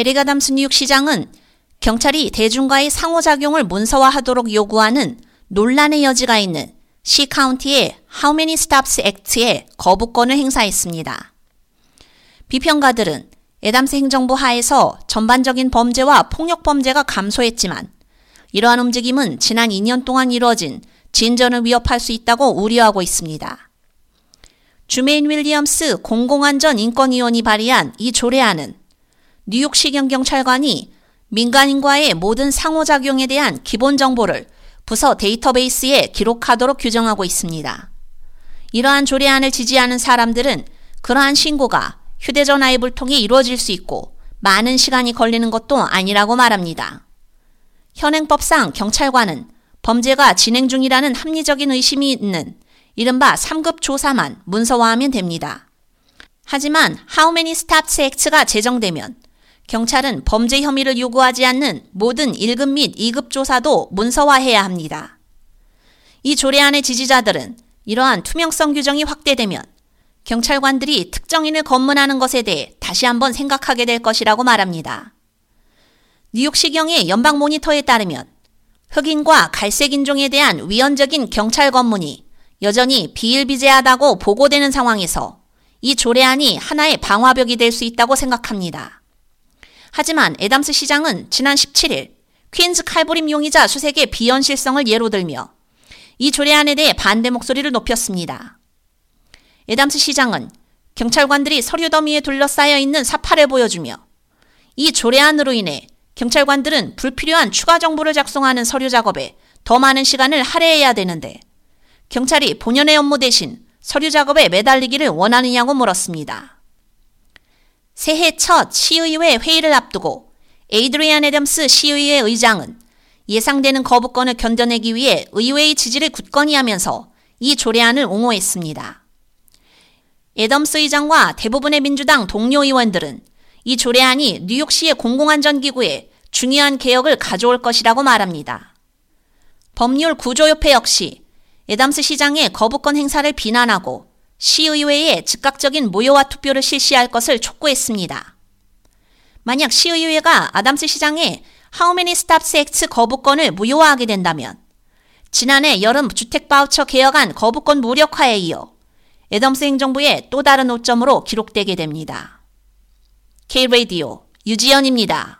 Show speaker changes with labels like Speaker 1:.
Speaker 1: 에릭 아담스 뉴욕 시장은 경찰이 대중과의 상호작용을 문서화하도록 요구하는 논란의 여지가 있는 시 카운티의 How Many Stops Act에 거부권을 행사했습니다. 비평가들은 에담스 행정부 하에서 전반적인 범죄와 폭력 범죄가 감소했지만 이러한 움직임은 지난 2년 동안 이루어진 진전을 위협할 수 있다고 우려하고 있습니다. 주메인 윌리엄스 공공안전 인권위원이 발의한 이 조례안은 뉴욕시경 경찰관이 민간인과의 모든 상호작용에 대한 기본 정보를 부서 데이터베이스에 기록하도록 규정하고 있습니다. 이러한 조례안을 지지하는 사람들은 그러한 신고가 휴대전화 앱을 통해 이루어질 수 있고 많은 시간이 걸리는 것도 아니라고 말합니다. 현행법상 경찰관은 범죄가 진행 중이라는 합리적인 의심이 있는 이른바 3급 조사만 문서화하면 됩니다. 하지만 How Many Stops Act가 제정되면 경찰은 범죄 혐의를 요구하지 않는 모든 1급 및 2급 조사도 문서화해야 합니다. 이 조례안의 지지자들은 이러한 투명성 규정이 확대되면 경찰관들이 특정인을 검문하는 것에 대해 다시 한번 생각하게 될 것이라고 말합니다. 뉴욕시경의 연방 모니터에 따르면 흑인과 갈색 인종에 대한 위헌적인 경찰 검문이 여전히 비일비재하다고 보고되는 상황에서 이 조례안이 하나의 방화벽이 될 수 있다고 생각합니다. 하지만 에담스 시장은 지난 17일 퀸즈 칼부림 용의자 수색의 비현실성을 예로 들며 이 조례안에 대해 반대 목소리를 높였습니다. 에담스 시장은 경찰관들이 서류 더미에 둘러싸여 있는 삽화를 보여주며 이 조례안으로 인해 경찰관들은 불필요한 추가 정보를 작성하는 서류 작업에 더 많은 시간을 할애해야 되는데 경찰이 본연의 업무 대신 서류 작업에 매달리기를 원하느냐고 물었습니다. 새해 첫 시의회 회의를 앞두고 에이드리안 애덤스 시의회 의장은 예상되는 거부권을 견뎌내기 위해 의회의 지지를 굳건히 하면서 이 조례안을 옹호했습니다. 애덤스 의장과 대부분의 민주당 동료 의원들은 이 조례안이 뉴욕시의 공공안전기구에 중요한 개혁을 가져올 것이라고 말합니다. 법률 구조협회 역시 애담스 시장의 거부권 행사를 비난하고 시의회에 즉각적인 무효화 투표를 실시할 것을 촉구했습니다. 만약 시의회가 아담스 시장의 How Many Stops Act 거부권을 무효화하게 된다면 지난해 여름 주택 바우처 개혁안 거부권 무력화에 이어 애덤스 행정부의 또 다른 오점으로 기록되게 됩니다. K-Radio 유지연입니다.